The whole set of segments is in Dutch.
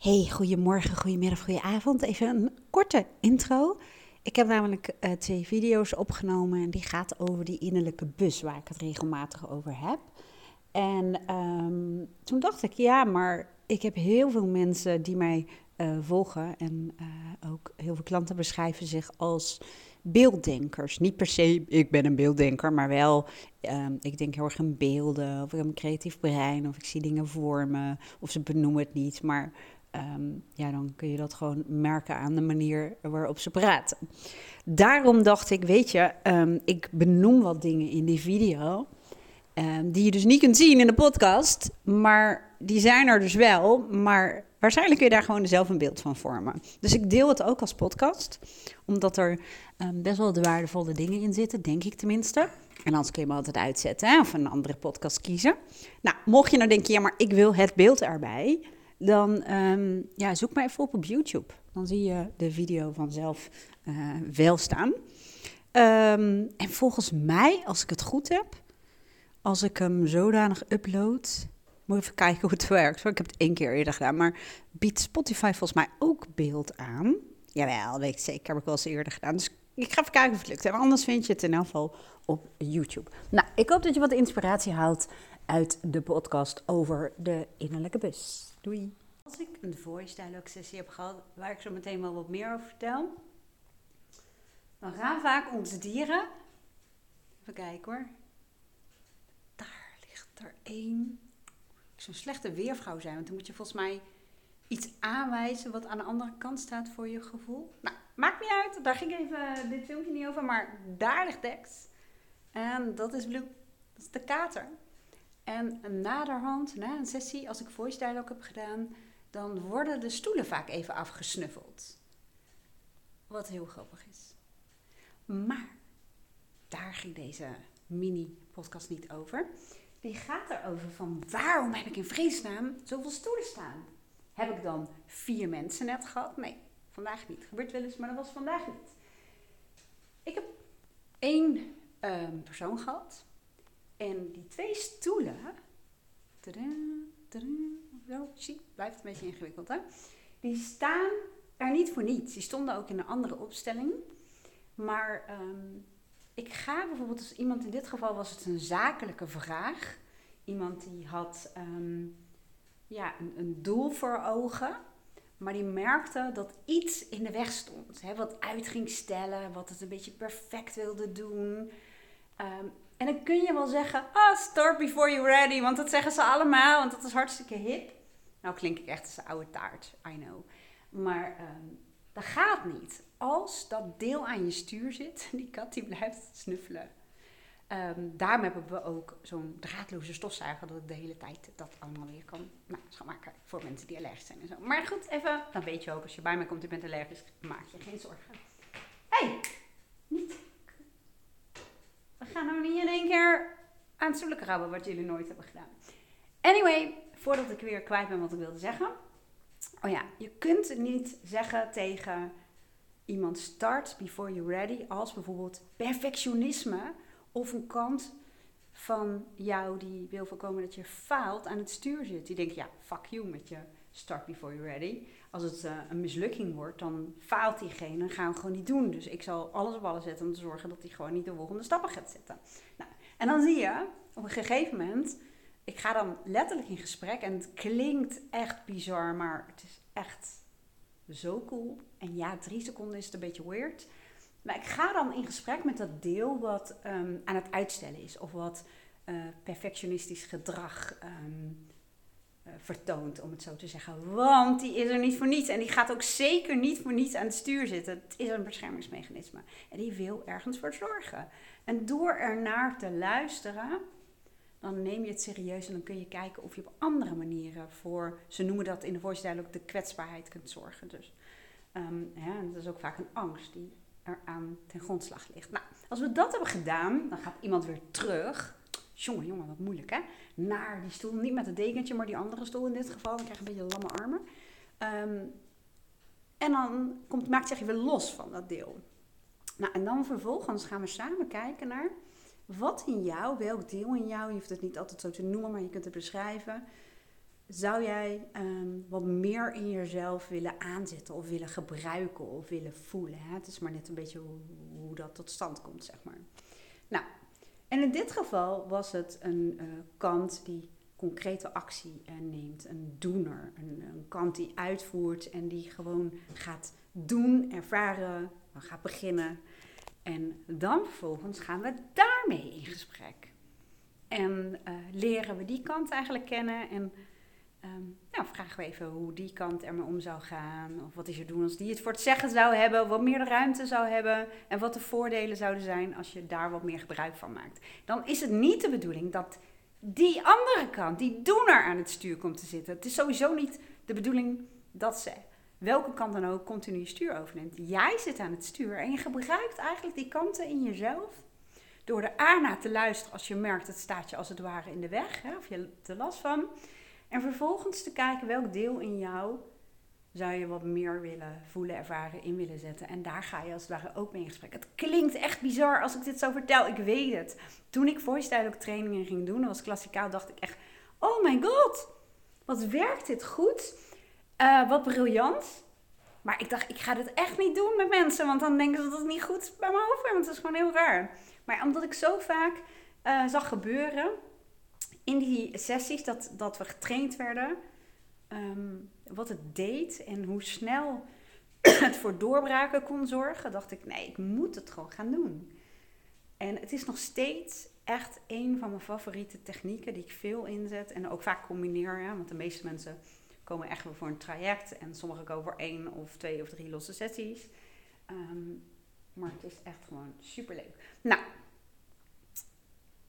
Hey, goedemorgen, goedemiddag, goedenavond. Even een korte intro. Ik heb namelijk uh, twee video's opgenomen en die gaat over die innerlijke bus waar ik het regelmatig over heb. En um, toen dacht ik, ja, maar ik heb heel veel mensen die mij uh, volgen en uh, ook heel veel klanten beschrijven zich als beelddenkers. Niet per se, ik ben een beelddenker, maar wel, um, ik denk heel erg in beelden, of ik heb een creatief brein, of ik zie dingen voor me, of ze benoemen het niet, maar um, ja, dan kun je dat gewoon merken aan de manier waarop ze praten. Daarom dacht ik, weet je, um, ik benoem wat dingen in die video. Um, die je dus niet kunt zien in de podcast, maar die zijn er dus wel. Maar waarschijnlijk kun je daar gewoon zelf een beeld van vormen. Dus ik deel het ook als podcast, omdat er best wel de waardevolle dingen in zitten, denk ik tenminste. En anders kun je me altijd uitzetten hè, of een andere podcast kiezen. Nou, mocht je nou denken, ja, maar ik wil het beeld erbij dan um, ja, zoek maar even op op YouTube. Dan zie je de video vanzelf uh, wel staan. Um, en volgens mij, als ik het goed heb, als ik hem zodanig upload, moet even kijken hoe het werkt. Ik heb het één keer eerder gedaan, maar biedt Spotify volgens mij ook beeld aan. Jawel, weet ik zeker, heb ik wel eens eerder gedaan. Dus ik ga even kijken of het lukt. En anders vind je het in elk geval op YouTube. Nou, ik hoop dat je wat inspiratie haalt uit de podcast over de innerlijke bus. Doei. Als ik een voice dialogue sessie heb gehad, waar ik zo meteen wel wat meer over vertel, dan gaan vaak onze dieren. Even kijken hoor. Daar ligt er één. Ik een slechte weervrouw zijn, want dan moet je volgens mij iets aanwijzen wat aan de andere kant staat voor je gevoel. Nou, maakt niet uit. Daar ging even dit filmpje niet over, maar daar ligt Dex. En dat is Blue. Dat is de kater. En naderhand, na een sessie, als ik voice dialogue heb gedaan, dan worden de stoelen vaak even afgesnuffeld. Wat heel grappig is. Maar daar ging deze mini-podcast niet over. Die gaat erover van waarom heb ik in vredesnaam zoveel stoelen staan? Heb ik dan vier mensen net gehad? Nee, vandaag niet. Gebeurt wel eens, maar dat was vandaag niet. Ik heb één um, persoon gehad en die twee stoelen, zo, zie, blijft een beetje ingewikkeld hè. Die staan er niet voor niets. Die stonden ook in een andere opstelling. Maar um, ik ga bijvoorbeeld, als iemand in dit geval was het een zakelijke vraag. Iemand die had um, ja, een, een, doel voor ogen. Maar die merkte dat iets in de weg stond. Hè, wat uit ging stellen, wat het een beetje perfect wilde doen. Um, en dan kun je wel zeggen, ah, start before you're ready, want dat zeggen ze allemaal, want dat is hartstikke hip. Nou klink ik echt als een oude taart, I know. Maar um, dat gaat niet. Als dat deel aan je stuur zit, die kat die blijft snuffelen. Um, daarom hebben we ook zo'n draadloze stofzuiger, dat de hele tijd dat allemaal weer kan nou, schoonmaken voor mensen die allergisch zijn en zo. Maar goed, even, dan weet je ook, als je bij mij komt, je bent allergisch, maak je geen zorgen. hey, niet we gaan nou niet in één keer aan het krabben, wat jullie nooit hebben gedaan. Anyway, voordat ik weer kwijt ben wat ik wilde zeggen. Oh ja, je kunt niet zeggen tegen iemand start before you're ready als bijvoorbeeld perfectionisme of een kant van jou die wil voorkomen dat je faalt aan het stuur zit. Die denkt, ja, fuck you met je start before you're ready. Als het uh, een mislukking wordt, dan faalt diegene en gaan we gewoon niet doen. Dus ik zal alles op alles zetten om te zorgen dat hij gewoon niet de volgende stappen gaat zetten. Nou, en dan zie je op een gegeven moment, ik ga dan letterlijk in gesprek en het klinkt echt bizar, maar het is echt zo cool. En ja, drie seconden is het een beetje weird. Maar ik ga dan in gesprek met dat deel wat um, aan het uitstellen is. Of wat uh, perfectionistisch gedrag uh, vertoont, om het zo te zeggen. Want die is er niet voor niets. En die gaat ook zeker niet voor niets aan het stuur zitten. Het is een beschermingsmechanisme. En die wil ergens voor zorgen. En door ernaar te luisteren, dan neem je het serieus en dan kun je kijken of je op andere manieren voor, ze noemen dat in de voice ook de kwetsbaarheid kunt zorgen. Dus ja, en dat is ook vaak een angst die eraan ten grondslag ligt. Nou, als we dat hebben gedaan, dan gaat iemand weer terug Jongen, jongen, wat moeilijk hè. Naar die stoel, niet met het dekentje, maar die andere stoel in dit geval. Dan krijg je een beetje lamme armen. Um, en dan komt, maakt zich weer los van dat deel. Nou, en dan vervolgens gaan we samen kijken naar wat in jou, welk deel in jou, je hoeft het niet altijd zo te noemen, maar je kunt het beschrijven, zou jij ehm, wat meer in jezelf willen aanzetten of willen gebruiken of willen voelen? Hè? Het is maar net een beetje hoe, dat tot stand komt, zeg maar. Nou, en in dit geval was het een uh, kant die concrete actie uh, neemt, een doener, een, een, kant die uitvoert en die gewoon gaat doen, ervaren, gaat beginnen. En dan vervolgens gaan we daarmee in gesprek. En uh, leren we die kant eigenlijk kennen en Um, nou, vragen we even hoe die kant ermee om zou gaan. Of wat is er doen als die het voor het zeggen zou hebben. Wat meer de ruimte zou hebben. En wat de voordelen zouden zijn als je daar wat meer gebruik van maakt. Dan is het niet de bedoeling dat die andere kant, die doener aan het stuur komt te zitten. Het is sowieso niet de bedoeling dat ze, welke kant dan ook, continu stuur overneemt. Jij zit aan het stuur en je gebruikt eigenlijk die kanten in jezelf. Door er naar te luisteren als je merkt het staat je als het ware in de weg. Hè, of je er te last van. En vervolgens te kijken welk deel in jou zou je wat meer willen voelen, ervaren, in willen zetten. En daar ga je als het ware ook mee in gesprek. Het klinkt echt bizar als ik dit zo vertel, ik weet het. Toen ik voice ook trainingen ging doen, was klassikaal, dacht ik echt... Oh my god, wat werkt dit goed. Uh, wat briljant. Maar ik dacht, ik ga dit echt niet doen met mensen, want dan denken ze dat het niet goed bij me over, want het is gewoon heel raar. Maar omdat ik zo vaak uh, zag gebeuren, in die sessies dat, dat we getraind werden, ehm, wat het deed en hoe snel het voor doorbraken kon zorgen, dacht ik, nee, ik moet het gewoon gaan doen. En het is nog steeds echt een van mijn favoriete technieken die ik veel inzet en ook vaak combineer. Ja, want de meeste mensen komen echt voor een traject en sommigen komen voor één of twee of drie losse sessies. Ehm, maar het is echt gewoon super leuk. Nou,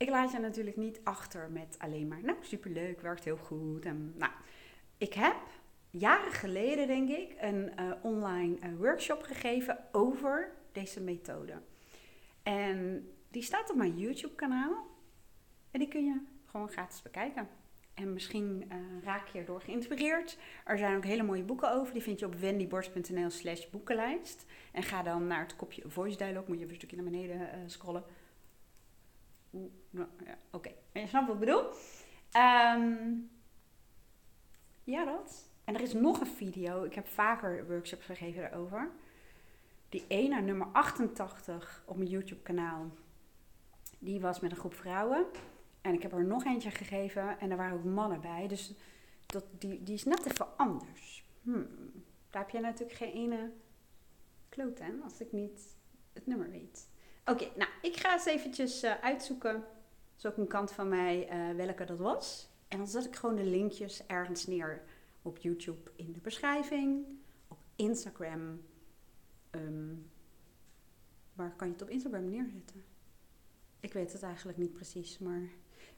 ik laat je natuurlijk niet achter met alleen maar, nou, superleuk, werkt heel goed. En, nou, ik heb jaren geleden, denk ik, een uh, online uh, workshop gegeven over deze methode. En die staat op mijn YouTube-kanaal. En die kun je gewoon gratis bekijken. En misschien uh, raak je erdoor geïnspireerd. Er zijn ook hele mooie boeken over. Die vind je op wendyborst.nl slash boekenlijst. En ga dan naar het kopje Voice Dialogue. Moet je even een stukje naar beneden scrollen. Nou, ja, Oké, je snapt wat ik bedoel. Um, ja, dat. En er is nog een video. Ik heb vaker workshops gegeven daarover. Die ene, nummer 88 op mijn YouTube kanaal. Die was met een groep vrouwen. En ik heb er nog eentje gegeven. En er waren ook mannen bij. Dus dat, die, die is net even anders. Hmm. Daar heb je natuurlijk geen ene kloot aan. Als ik niet het nummer weet. Oké, nou, ik ga eens eventjes uh, uitzoeken. Dat ook een kant van mij uh, welke dat was. En dan zet ik gewoon de linkjes ergens neer op YouTube in de beschrijving, op Instagram. Um, waar kan je het op Instagram neerzetten? Ik weet het eigenlijk niet precies, maar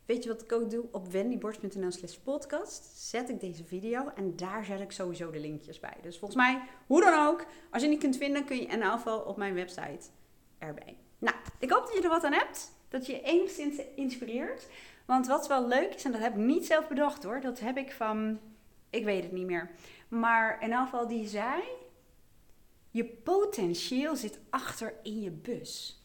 weet je wat ik ook doe? Op wendyborst.nl slash podcast zet ik deze video en daar zet ik sowieso de linkjes bij. Dus volgens mij, hoe dan ook, als je niet kunt vinden, kun je in geval op mijn website erbij. Ik hoop dat je er wat aan hebt. Dat je enigszins inspireert. Want wat wel leuk is, en dat heb ik niet zelf bedacht hoor. Dat heb ik van, ik weet het niet meer. Maar in geval die zei, je potentieel zit achter in je bus.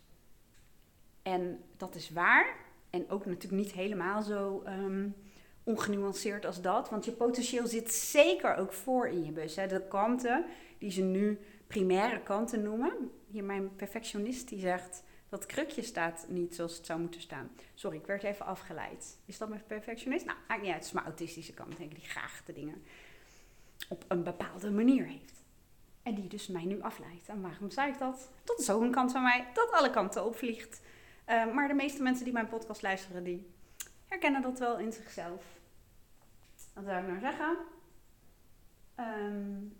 En dat is waar. En ook natuurlijk niet helemaal zo um, ongenuanceerd als dat. Want je potentieel zit zeker ook voor in je bus. Hè. De kanten die ze nu primaire kanten noemen. Hier mijn perfectionist die zegt dat krukje staat niet zoals het zou moeten staan. Sorry, ik werd even afgeleid. Is dat mijn perfectionist? Nou, maakt niet. Het is mijn autistische kant, denk ik, die graag de dingen op een bepaalde manier heeft. En die dus mij nu afleidt. En waarom zei ik dat? Dat is ook een kant van mij dat alle kanten opvliegt. Uh, maar de meeste mensen die mijn podcast luisteren, die herkennen dat wel in zichzelf. Wat zou ik nou zeggen? Um,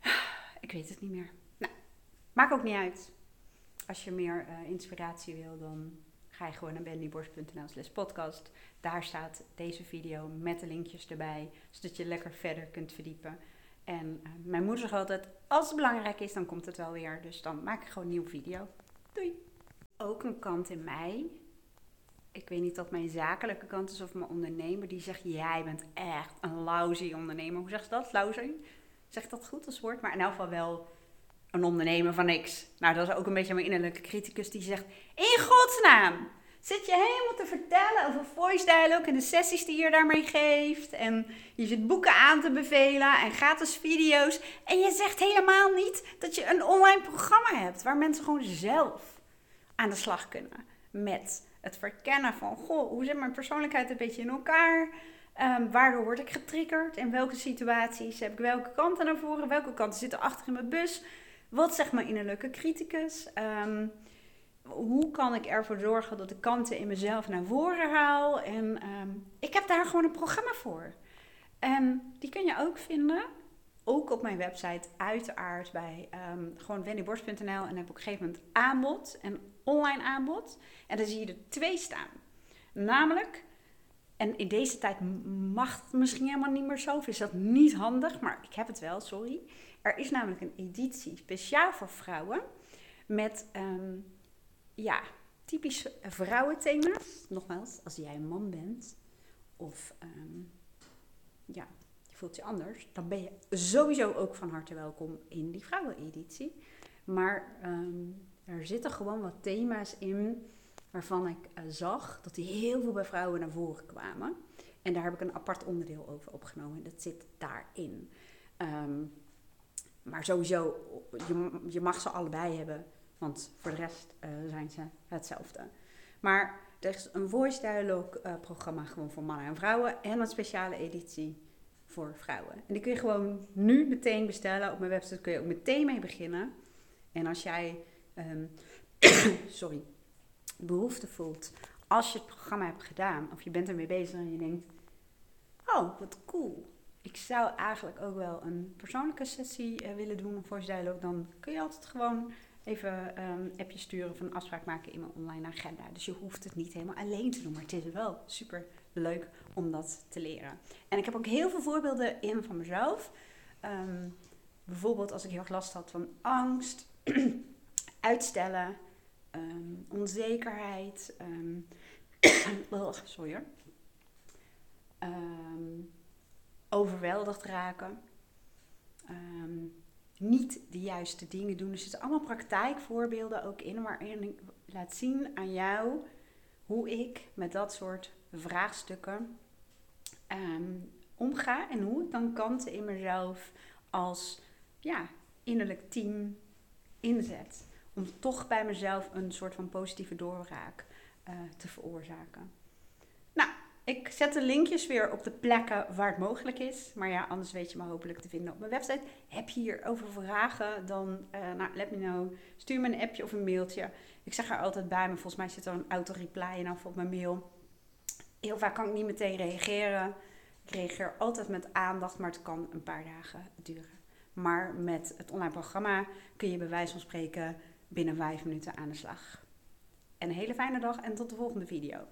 ik weet het niet meer. Maakt ook niet uit. Als je meer uh, inspiratie wil, dan ga je gewoon naar bendyborst.nl slash podcast. Daar staat deze video met de linkjes erbij, zodat je lekker verder kunt verdiepen. En uh, mijn moeder zegt altijd, als het belangrijk is, dan komt het wel weer. Dus dan maak ik gewoon een nieuwe video. Doei! Ook een kant in mij, ik weet niet dat mijn zakelijke kant is of mijn ondernemer, die zegt, jij bent echt een lousy ondernemer. Hoe zegt ze dat? Lousy? Zegt dat goed als woord? Maar in elk geval wel een ondernemer van niks. Nou, dat is ook een beetje mijn innerlijke criticus die zegt: In godsnaam, zit je helemaal te vertellen over voice dialogue en de sessies die je daarmee geeft. En je zit boeken aan te bevelen en gratis video's. En je zegt helemaal niet dat je een online programma hebt waar mensen gewoon zelf aan de slag kunnen met het verkennen van, goh, hoe zit mijn persoonlijkheid een beetje in elkaar? Um, waardoor word ik getriggerd? In welke situaties heb ik welke kanten naar voren? Welke kanten zitten achter in mijn bus? Wat zegt mijn innerlijke criticus? Um, hoe kan ik ervoor zorgen dat de kanten in mezelf naar voren haal? En um, ik heb daar gewoon een programma voor. En die kun je ook vinden, ook op mijn website, uiteraard bij um, gewoon wendyborst.nl. En heb ik op een gegeven moment aanbod, en online aanbod. En dan zie je er twee staan. Namelijk, en in deze tijd mag het misschien helemaal niet meer zo, is dat niet handig, maar ik heb het wel, sorry. Er is namelijk een editie speciaal voor vrouwen met um, ja, typisch vrouwenthema's. Nogmaals, als jij een man bent of um, ja, je voelt je anders, dan ben je sowieso ook van harte welkom in die vrouweneditie. Maar um, er zitten gewoon wat thema's in waarvan ik uh, zag dat die heel veel bij vrouwen naar voren kwamen. En daar heb ik een apart onderdeel over opgenomen. Dat zit daarin. Um, maar sowieso, je, je mag ze allebei hebben. Want voor de rest uh, zijn ze hetzelfde. Maar er is een voice dialogue uh, programma gewoon voor mannen en vrouwen. En een speciale editie voor vrouwen. En die kun je gewoon nu meteen bestellen. Op mijn website kun je ook meteen mee beginnen. En als jij, um, sorry, behoefte voelt. Als je het programma hebt gedaan. Of je bent ermee bezig en je denkt, oh wat cool ik zou eigenlijk ook wel een persoonlijke sessie uh, willen doen, voice dialogue, dan kun je altijd gewoon even een um, appje sturen of een afspraak maken in mijn online agenda. Dus je hoeft het niet helemaal alleen te doen, maar het is wel super leuk om dat te leren. En ik heb ook heel veel voorbeelden in van mezelf. Um, bijvoorbeeld als ik heel erg last had van angst, uitstellen, um, onzekerheid, oh, sorry hoor. overweldigd raken. Niet de juiste dingen doen. Er zitten allemaal praktijkvoorbeelden ook in, waarin ik laat zien aan jou hoe ik met dat soort vraagstukken omga en hoe ik dan kanten in mezelf als ja, innerlijk team inzet. Om toch bij mezelf een soort van positieve doorbraak uh, te veroorzaken. Ik zet de linkjes weer op de plekken waar het mogelijk is. Maar ja, anders weet je me hopelijk te vinden op mijn website. Heb je hierover vragen, dan uh, nou, let me know. Stuur me een appje of een mailtje. Ik zeg er altijd bij, maar volgens mij zit er een auto-reply in af op mijn mail. Heel vaak kan ik niet meteen reageren. Ik reageer altijd met aandacht, maar het kan een paar dagen duren. Maar met het online programma kun je bij wijze van spreken binnen vijf minuten aan de slag. En een hele fijne dag en tot de volgende video.